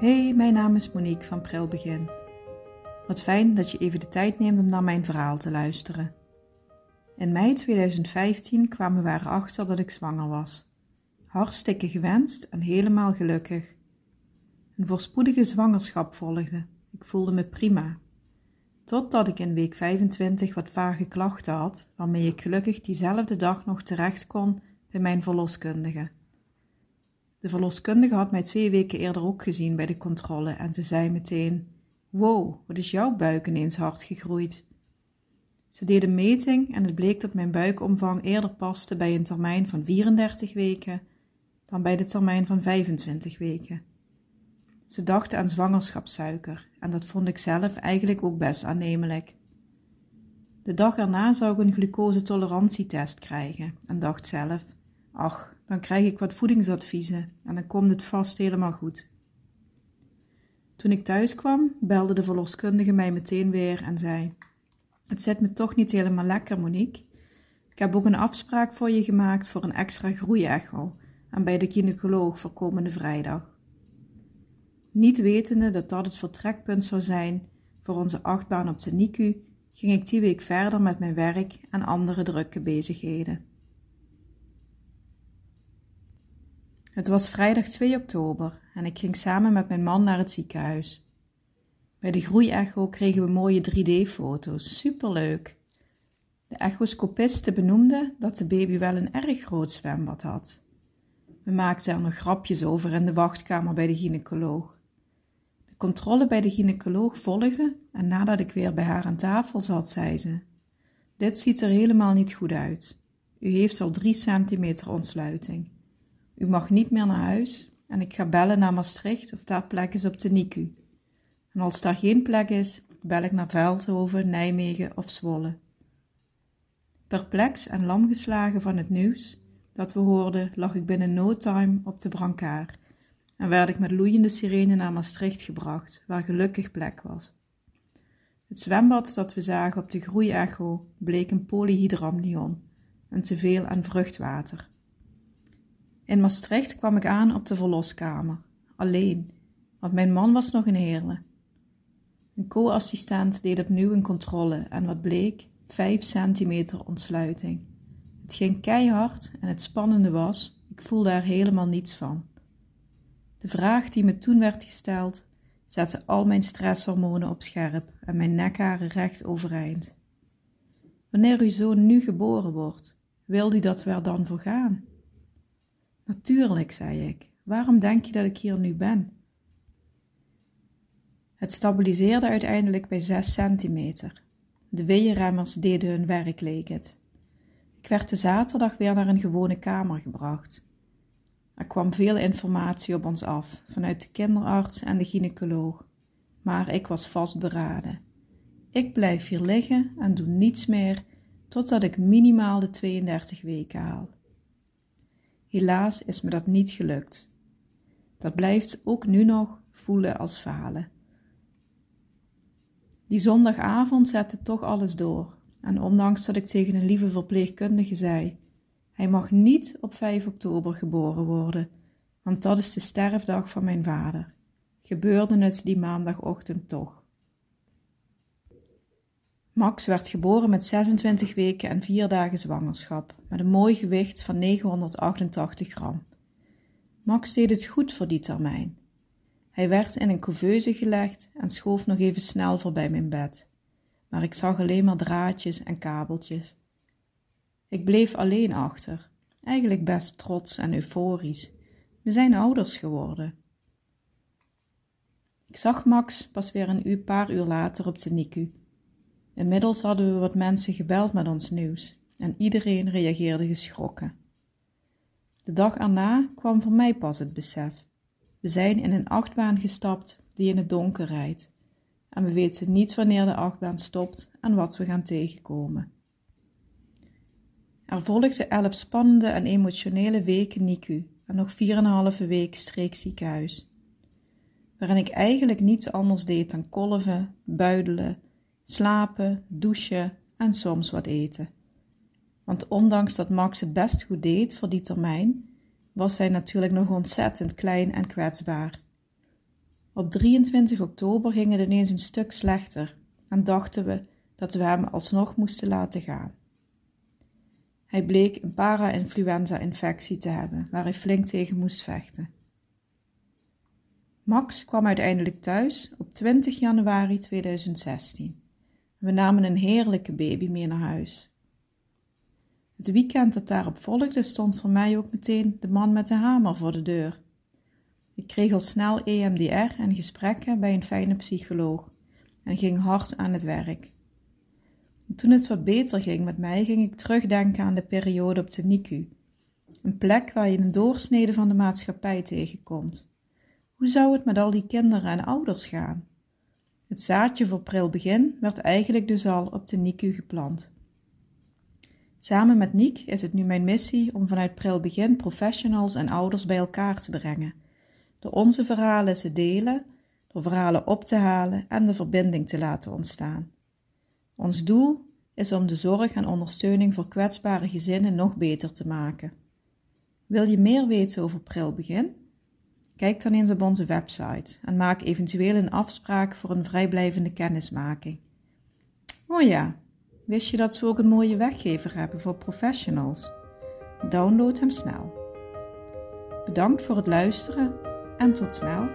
naam is Monique van Prilbegin. Wat fijn dat je even de tijd neemt om naar mijn verhaal te luisteren. In mei 2015 kwamen we erachter dat ik zwanger was. Hartstikke gewenst en helemaal gelukkig. Een voorspoedige zwangerschap volgde. Ik voelde me prima. Totdat ik in week 25 wat vage klachten had, waarmee ik gelukkig diezelfde dag nog terecht kon bij mijn verloskundige. De verloskundige had mij twee weken eerder ook gezien bij de controle en ze zei meteen: Wow, wat is jouw buik ineens hard gegroeid? Ze deed een meting en het bleek dat mijn buikomvang eerder paste bij een termijn van 34 weken dan bij de termijn van 25 weken. Ze dachten aan zwangerschapssuiker en dat vond ik zelf eigenlijk ook best aannemelijk. De dag erna zou ik een glucosetolerantietest krijgen en dacht zelf: ach, dan krijg ik wat voedingsadviezen en dan komt het vast helemaal goed. Toen ik thuis kwam, belde de verloskundige mij meteen weer en zei: Het zit me toch niet helemaal lekker, Monique. Ik heb ook een afspraak voor je gemaakt voor een extra groeiecho en bij de gynaecoloog voor komende vrijdag. Niet wetende dat dat het vertrekpunt zou zijn voor onze achtbaan op de NICU, ging ik die week verder met mijn werk en andere drukke bezigheden. Het was vrijdag 2 oktober en ik ging samen met mijn man naar het ziekenhuis. Bij de groeiecho kregen we mooie 3D-foto's, superleuk. De echoscopiste benoemde dat de baby wel een erg groot zwembad had. We maakten er nog grapjes over in de wachtkamer bij de gynaecoloog. De controle bij de gynaecoloog volgde en nadat ik weer bij haar aan tafel zat, zei ze: Dit ziet er helemaal niet goed uit. U heeft al drie centimeter ontsluiting. U mag niet meer naar huis en ik ga bellen naar Maastricht of daar plek is op de NICU. En als daar geen plek is, bel ik naar Veldhoven, Nijmegen of Zwolle. Perplex en lamgeslagen van het nieuws dat we hoorden, lag ik binnen no time op de brancard en werd ik met loeiende sirene naar Maastricht gebracht, waar gelukkig plek was. Het zwembad dat we zagen op de groeiecho bleek een polyhydramnion, een teveel aan vruchtwater. In Maastricht kwam ik aan op de verloskamer, alleen, want mijn man was nog in Heerlen. Een co-assistent deed opnieuw een controle en wat bleek, 5 centimeter ontsluiting. Het ging keihard en het spannende was, ik voelde er helemaal niets van. De vraag die me toen werd gesteld, zette al mijn stresshormonen op scherp en mijn nekharen recht overeind. Wanneer uw zoon nu geboren wordt, wil u dat we er dan voor gaan? Natuurlijk, zei ik. Waarom denk je dat ik hier nu ben? Het stabiliseerde uiteindelijk bij 6 centimeter. De weeënremmers deden hun werk, leek het. Ik werd de zaterdag weer naar een gewone kamer gebracht. Er kwam veel informatie op ons af, vanuit de kinderarts en de gynaecoloog. Maar ik was vastberaden. Ik blijf hier liggen en doe niets meer totdat ik minimaal de 32 weken haal. Helaas is me dat niet gelukt. Dat blijft ook nu nog voelen als falen. Die zondagavond zette toch alles door. En ondanks dat ik tegen een lieve verpleegkundige zei: Hij mag niet op 5 oktober geboren worden, want dat is de sterfdag van mijn vader, gebeurde het die maandagochtend toch. Max werd geboren met 26 weken en 4 dagen zwangerschap, met een mooi gewicht van 988 gram. Max deed het goed voor die termijn. Hij werd in een couveuse gelegd en schoof nog even snel voorbij mijn bed, maar ik zag alleen maar draadjes en kabeltjes. Ik bleef alleen achter, eigenlijk best trots en euforisch. We zijn ouders geworden. Ik zag Max pas weer een paar uur later op de NICU Inmiddels hadden we wat mensen gebeld met ons nieuws en iedereen reageerde geschrokken. De dag erna kwam voor mij pas het besef. We zijn in een achtbaan gestapt die in het donker rijdt en we weten niet wanneer de achtbaan stopt en wat we gaan tegenkomen. Er volgden elf spannende en emotionele weken NICU en nog vier en een halve week streekziekenhuis, waarin ik eigenlijk niets anders deed dan kolven, buidelen slapen, douchen en soms wat eten. Want ondanks dat Max het best goed deed voor die termijn, was hij natuurlijk nog ontzettend klein en kwetsbaar. Op 23 oktober ging het ineens een stuk slechter en dachten we dat we hem alsnog moesten laten gaan. Hij bleek een para-influenza-infectie te hebben, waar hij flink tegen moest vechten. Max kwam uiteindelijk thuis op 20 januari 2016. We namen een heerlijke baby mee naar huis. Het weekend dat daarop volgde stond voor mij ook meteen de man met de hamer voor de deur. Ik kreeg al snel EMDR en gesprekken bij een fijne psycholoog en ging hard aan het werk. toen het wat beter ging met mij, ging ik terugdenken aan de periode op de NICU. Een plek waar je een doorsnede van de maatschappij tegenkomt. Hoe zou het met al die kinderen en ouders gaan? Het zaadje voor pril begin werd eigenlijk dus al op de NICU geplant. Samen met Niek is het nu mijn missie om vanuit pril begin professionals en ouders bij elkaar te brengen. Door onze verhalen te delen, door verhalen op te halen en de verbinding te laten ontstaan. Ons doel is om de zorg en ondersteuning voor kwetsbare gezinnen nog beter te maken. Wil je meer weten over Pril Begin? Kijk dan eens op onze website en maak eventueel een afspraak voor een vrijblijvende kennismaking. Oh ja, wist je dat we ook een mooie weggever hebben voor professionals? Download hem snel. Bedankt voor het luisteren en tot snel.